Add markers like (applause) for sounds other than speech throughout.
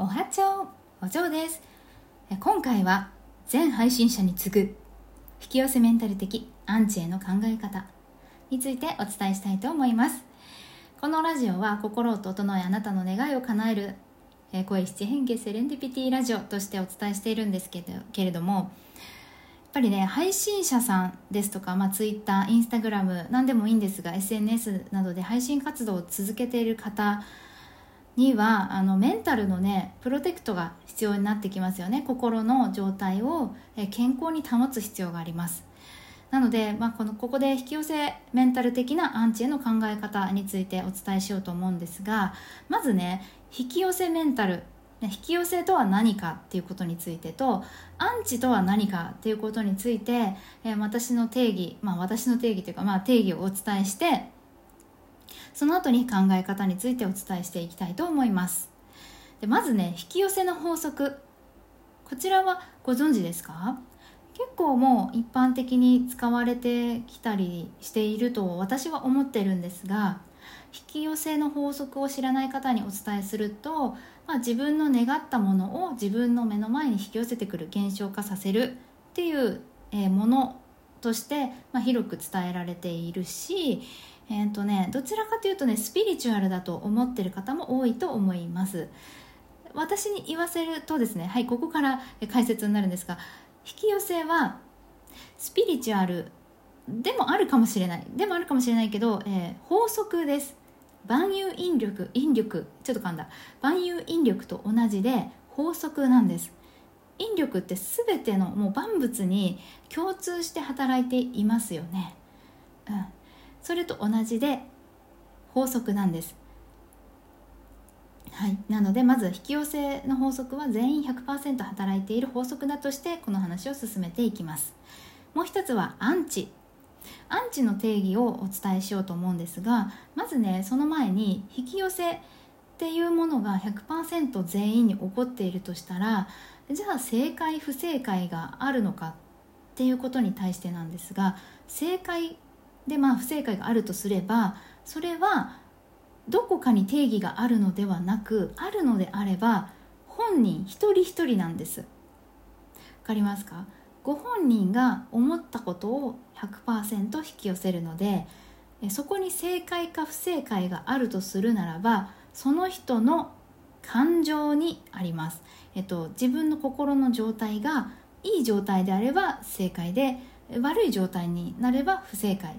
おはちょうお嬢です。今回は全配信者に次ぐ引き寄せメンタル的アンチへの考え方についてお伝えしたいと思います。このラジオは心を整えあなたの願いを叶える声七変化セレンディピティラジオとしてお伝えしているんですけどけれどもやっぱりね配信者さんですとか、まあ、Twitter、Instagram 何でもいいんですが SNS などで配信活動を続けている方にはあのメンタルのねプロテクトが必要になってきますよね。心の状態を健康に保つ必要があります。なので、まあ、このここで引き寄せメンタル的なアンチへの考え方についてお伝えしようと思うんですがまずね引き寄せメンタル引き寄せとは何かっていうことについてとアンチとは何かっていうことについて、えー、私の定義まあ私の定義というか、まあ、定義をお伝えしてその後に考え方についてお伝えしていきたいと思います。でまずね引き寄せの法則。こちらはご存知ですか？結構もう一般的に使われてきたりしていると私は思ってるんですが引き寄せの法則を知らない方にお伝えすると、まあ、自分の願ったものを自分の目の前に引き寄せてくる現象化させるっていう、ものとして、まあ、広く伝えられているし、えーとね、どちらかというとねスピリチュアルだと思ってる方も多いと思います。私に言わせるとですねはいここから解説になるんですが引き寄せはスピリチュアルでもあるかもしれない。でもあるかもしれないけど、えー、法則です。万有引力引力ちょっと噛んだ。万有引力と同じで法則なんです。引力って全てのもう万物に共通して働いていますよね、うん、それと同じで法則なんです。はい、なのでまず引き寄せの法則は全員100%働いている法則だとしてこの話を進めていきます。もう一つはアンチアンチの定義をお伝えしようと思うんですがまずねその前に引き寄せっていうものが100%全員に起こっているとしたらじゃあ正解不正解があるのかっていうことに対してなんですが正解でまあ不正解があるとすればそれはどこかに定義があるのではなくあるのであれば本人一人一人なんです。わかりますか？ご本人が思ったことを100%引き寄せるのでそこに正解か不正解があるとするならばその人の感情にあります、えっと、自分の心の状態がいい状態であれば正解で悪い状態になれば不正解。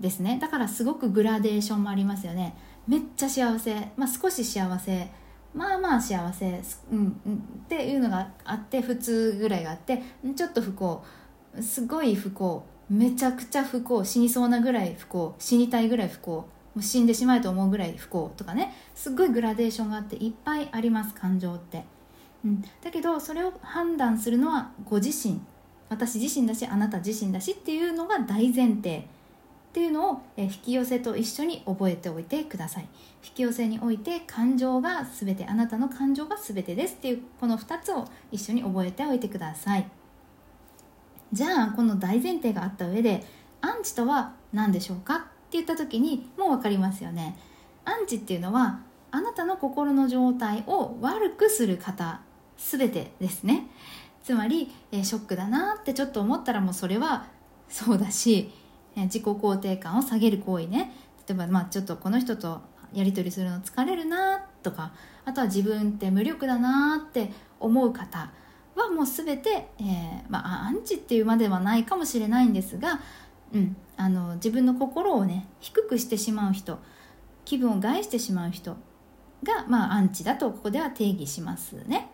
ですね。だからすごくグラデーションもありますよね。めっちゃ幸せ、まあ、少し幸せ。まあまあ幸せ、うん、っていうのがあって普通ぐらいがあってちょっと不幸。すごい不幸。めちゃくちゃ不幸。死にそうなぐらい不幸。死にたいぐらい不幸。もう死んでしまえと思うぐらい不幸。とかね。すっごいグラデーションがあっていっぱいあります感情って、うん、だけどそれを判断するのはご自身。私自身だしあなた自身だしっていうのが大前提。っていうのを引き寄せと一緒に覚えておいてください。引き寄せにおいて感情が全てあなたの感情が全てですっていうこの2つを一緒に覚えておいてください。じゃあこの大前提があった上でアンチとは何でしょうかって言った時にもう分かりますよね。アンチっていうのはあなたの心の状態を悪くする方全てですね。つまり、えショックだなってちょっと思ったらもうそれはそうだし自己肯定感を下げる行為ね例えばまあちょっとこの人とやり取りするの疲れるなとかあとは自分って無力だなって思う方はもう全て、えー、まあ、アンチっていうまではないかもしれないんですが、うん、あの自分の心をね低くしてしまう人気分を害してしまう人が、まあ、アンチだとここでは定義しますね。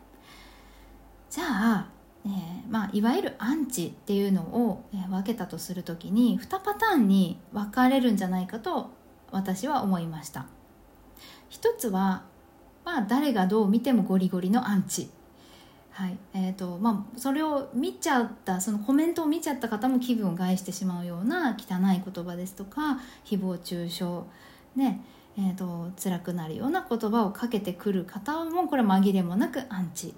じゃあえー、まあ、いわゆるアンチっていうのを、え分けたとする時に2パターンに分かれるんじゃないかと私は思いました。一つは、まあ、誰がどう見てもゴリゴリのアンチ。はい。えーとまあ、それを見ちゃったそのコメントを見ちゃった方も気分を害してしまうような汚い言葉ですとか誹謗中傷ねえーと辛くなるような言葉をかけてくる方もこれ紛れもなくアンチ。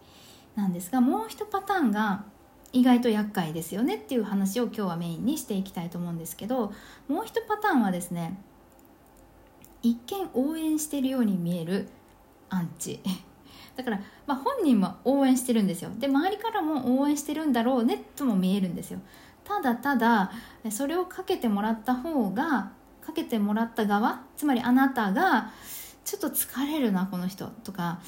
なんですがもう一パターンが意外と厄介ですよねっていう話を今日はメインにしていきたいと思うんですけどもう一パターンはですね一見応援してるように見えるアンチ。(laughs) だから、まあ、本人は応援してるんですよ。で周りからも応援してるんだろうねとも見えるんですよ。ただただそれをかけてもらった方がかけてもらった側つまりあなたがちょっと疲れるなこの人とか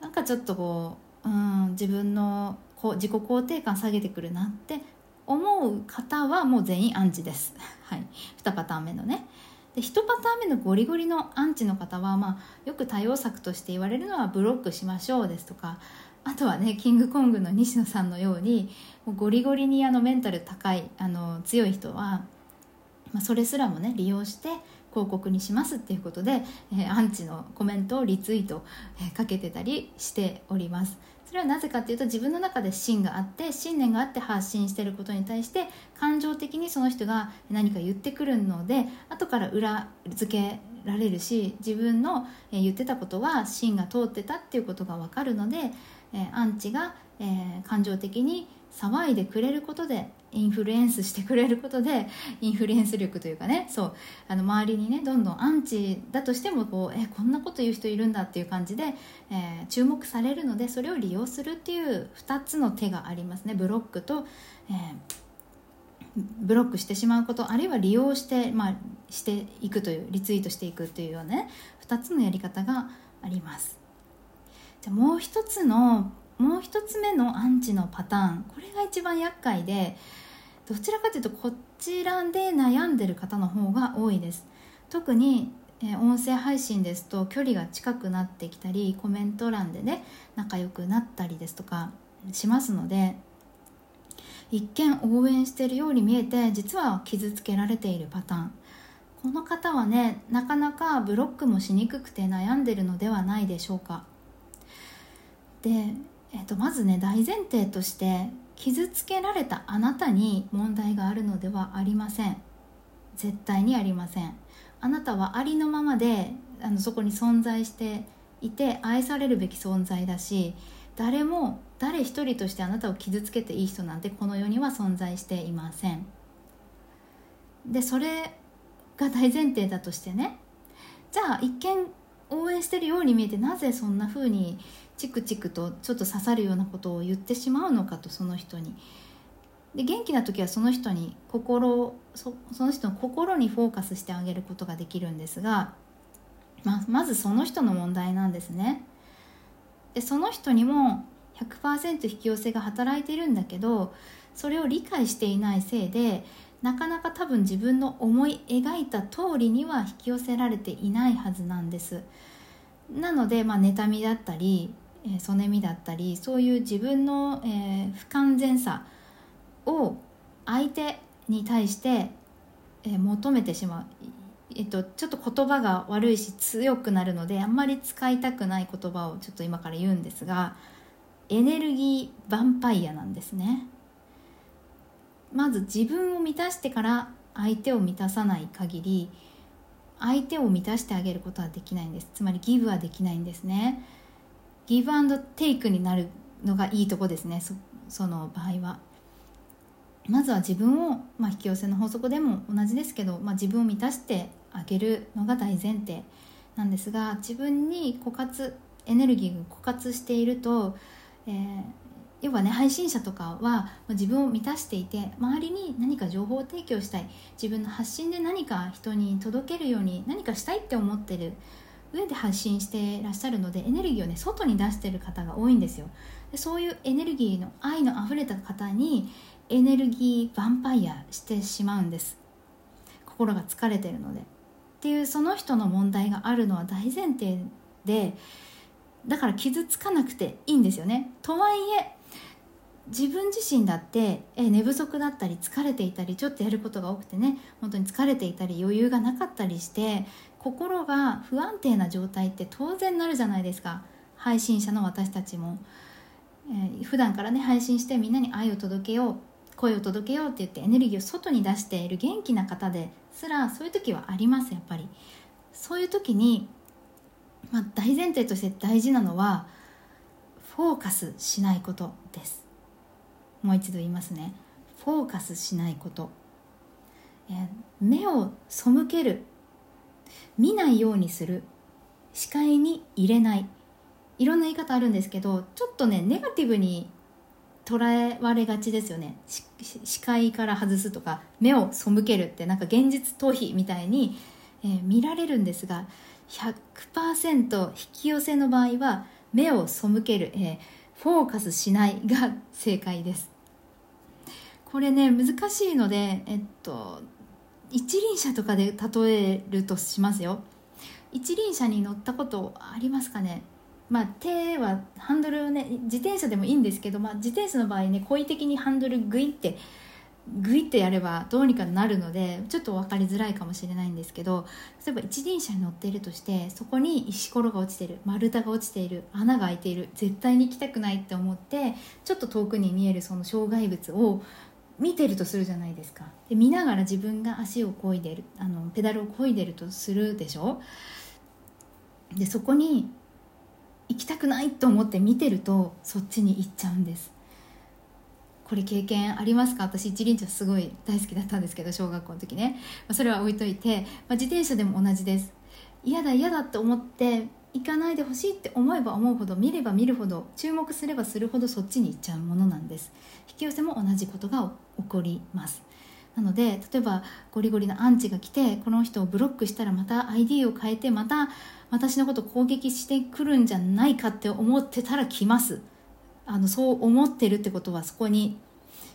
なんかちょっとこう、うん、自分のこう自己肯定感下げてくるなって思う方はもう全員アンチです、(laughs) はい、2パターン目のね。で1パターン目のゴリゴリのアンチの方は、まあ、よく対応策として言われるのはブロックしましょうですとかあとはねキングコングの西野さんのようにもうゴリゴリにあのメンタル高いあの強い人は、まあ、それすらもね利用して広告にしますっていうことで、えー、アンチのコメントをリツイート、えー、かけてたりしております。それはなぜかっていうと自分の中で芯があって信念があって発信してることに対して感情的にその人が何か言ってくるので後から裏付けられるし自分の言ってたことは芯が通ってたっていうことが分かるので、えアンチが、え感情的に騒いでくれることでインフルエンスしてくれることでインフルエンス力というかねそうあの周りにねどんどんアンチだとしてもこうえこんなこと言う人いるんだっていう感じで、えー、注目されるのでそれを利用するっていう2つの手がありますねブロックと、えー、ブロックしてしまうことあるいは利用して,、まあ、していくというリツイートしていくというようなね2つのやり方があります。じゃもう一つのもう一つ目のアンチのパターンこれが一番厄介でどちらかというとこちらで悩んでる方の方が多いです。特に、え音声配信ですと距離が近くなってきたりコメント欄でね仲良くなったりですとかしますので一見応援してるように見えて実は傷つけられているパターン。この方はねなかなかブロックもしにくくて悩んでるのではないでしょうか。でえー、とまずね大前提として傷つけられたあなたに問題があるのではありません。絶対にありません。あなたはありのままであのそこに存在していて愛されるべき存在だし誰も誰一人としてあなたを傷つけていい人なんてこの世には存在していません。でそれが大前提だとしてね。じゃあ一見応援してるように見えてなぜそんな風にチクチクとちょっと刺さるようなことを言ってしまうのかとその人に。で元気な時はその人に心そその人の心にフォーカスしてあげることができるんですが、ままずその人の問題なんですね。でその人にも100%引き寄せが働いてるんだけどそれを理解していないせいでなかなか多分自分の思い描いた通りには引き寄せられていないはずなんですなので、まあ、妬みだったりえー、そねみだったりそういう自分の、えー、不完全さを相手に対して、えー、求めてしまう、えっと、ちょっと言葉が悪いし強くなるのであんまり使いたくない言葉をちょっと今から言うんですがエネルギーヴァンパイアなんですね。まず自分を満たしてから相手を満たさない限り相手を満たしてあげることはできないんです。つまりギブはできないんですね。ギブアンドテイクになるのがいいとこですね。その場合は。まずは自分を、まあ、引き寄せの法則でも同じですけど、まあ、自分を満たしてあげるのが大前提なんですが自分に枯渇エネルギーが枯渇していると、えー、要はね配信者とかは自分を満たしていて周りに何か情報を提供したい自分の発信で何か人に届けるように何かしたいって思ってる上で発信してらっしゃるのでエネルギーをね外に出してる方が多いんですよ。でそういうエネルギーの愛のあふれた方にエネルギーヴァンパイアしてしまうんです。心が疲れてるので。っていうその人の問題があるのは大前提でだから傷つかなくていいんですよね。とはいえ自分自身だってえ寝不足だったり疲れていたりちょっとやることが多くてね本当に疲れていたり余裕がなかったりして心が不安定な状態って当然なるじゃないですか。配信者の私たちも、えー、普段からね配信してみんなに愛を届けよう声を届けようって言ってエネルギーを外に出している元気な方ですらそういう時はありますやっぱり。そういう時に、まあ、大前提として大事なのはフォーカスしないことです。もう一度言いますね。フォーカスしないこと、えー、目を背ける見ないようにする。視界に入れない。いろんな言い方あるんですけどちょっとねネガティブに捉えられがちですよね。視界から外すとか目を背けるってなんか現実逃避みたいに、えー、見られるんですが100%引き寄せの場合は目を背ける、えー、フォーカスしないが正解です。これね難しいのでえっと一輪車とかで例えるとしますよ。一輪車に乗ったことありますかね？まあ、手はハンドルをね自転車でもいいんですけど、まあ、自転車の場合ね好意的にハンドルグイってグイってやればどうにかなるのでちょっと分かりづらいかもしれないんですけど例えば一輪車に乗っているとしてそこに石ころが落ちている丸太が落ちている穴が開いている絶対に行きたくないって思ってちょっと遠くに見えるその障害物を見てるとするじゃないですか。で見ながら自分が足を漕いでるあのペダルを漕いでるとするでしょ？でそこに行きたくないと思って見てるとそっちに行っちゃうんです。これ経験ありますか？私一輪車すごい大好きだったんですけど小学校の時ね、まあ、それは置いといて、まあ、自転車でも同じです。嫌だ嫌だって思って行かないでほしいって思えば思うほど見れば見るほど注目すればするほどそっちに行っちゃうものなんです。引き寄せも同じことが起こります。なので例えばゴリゴリのアンチが来てこの人をブロックしたらまた ID を変えてまた私のこと攻撃してくるんじゃないかって思ってたら来ます。あのそう思ってるってことはそこに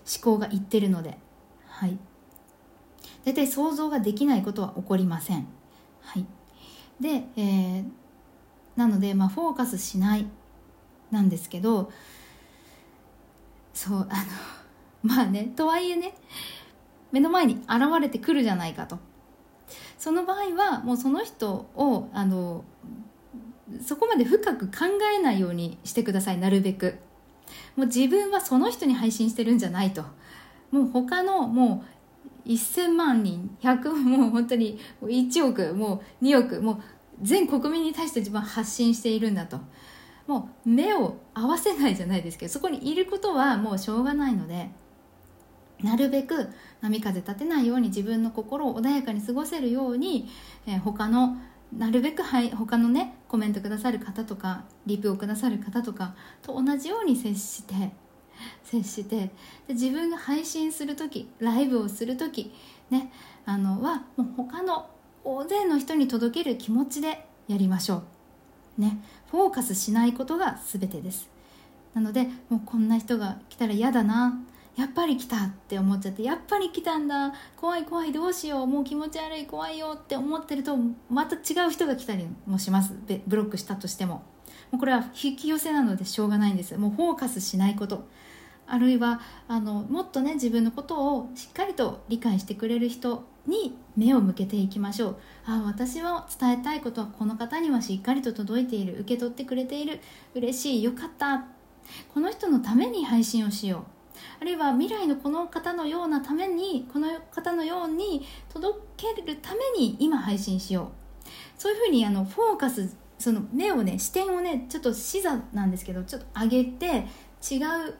思考がいってるので。はい。大体想像ができないことは起こりません。はい。で、えー、なので、まあ、フォーカスしないなんですけどそうあの (laughs) まあねとはいえね目の前に現れてくるじゃないかと。その場合はもうその人をあのそこまで深く考えないようにしてくださいなるべく。もう自分はその人に配信してるんじゃないと。もう他のもう1000万人100もう本当に1億もう2億もう全国民に対して自分は発信しているんだと。もう目を合わせないじゃないですけどそこにいることはもうしょうがないのでなるべく波風立てないように自分の心を穏やかに過ごせるように、えー、他のなるべく、はい、他のねコメントくださる方とかリプをくださる方とかと同じように接して接してで自分が配信する時ライブをする時ねあのはもう他の大勢の人に届ける気持ちでやりましょう。ね。フォーカスしないことが全てです。なのでもうこんな人が来たら嫌だな。やっぱり来たって思っちゃってやっぱり来たんだ。怖い怖いどうしよう。もう気持ち悪い怖いよって思ってるとまた違う人が来たりもします。ブロックしたとしても。もうこれは引き寄せなのでしょうがないんです。もうフォーカスしないこと。あるいはあのもっとね自分のことをしっかりと理解してくれる人に目を向けていきましょう。あ私は伝えたいことはこの方にはしっかりと届いている受け取ってくれている。嬉しいよかった。この人のために配信をしよう。あるいは未来のこの方のようなためにこの方のように届けるために今配信しよう。そういうふうにあのフォーカスその目をね視点をねちょっと視座なんですけどちょっと上げて違う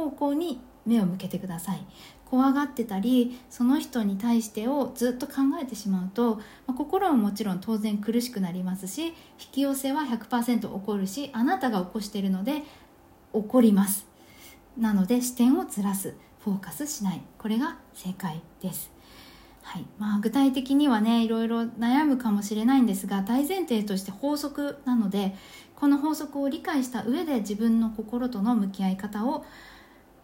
方向に目を向けてください。怖がってたりその人に対してをずっと考えてしまうと、まあ、心ももちろん当然苦しくなりますし引き寄せは100%起こるしあなたが起こしているので起こります。なので視点をずらす。フォーカスしない。これが正解です。はい。まあ、具体的にはねいろいろ悩むかもしれないんですが大前提として法則なのでこの法則を理解した上で自分の心との向き合い方を、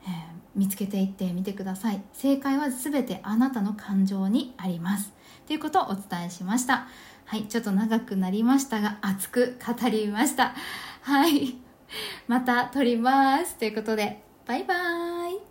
えー、見つけていってみてください。正解は全てあなたの感情にあります。ということをお伝えしました。はいちょっと長くなりましたが熱く語りました。はいまた撮ります。ということでバイバーイ。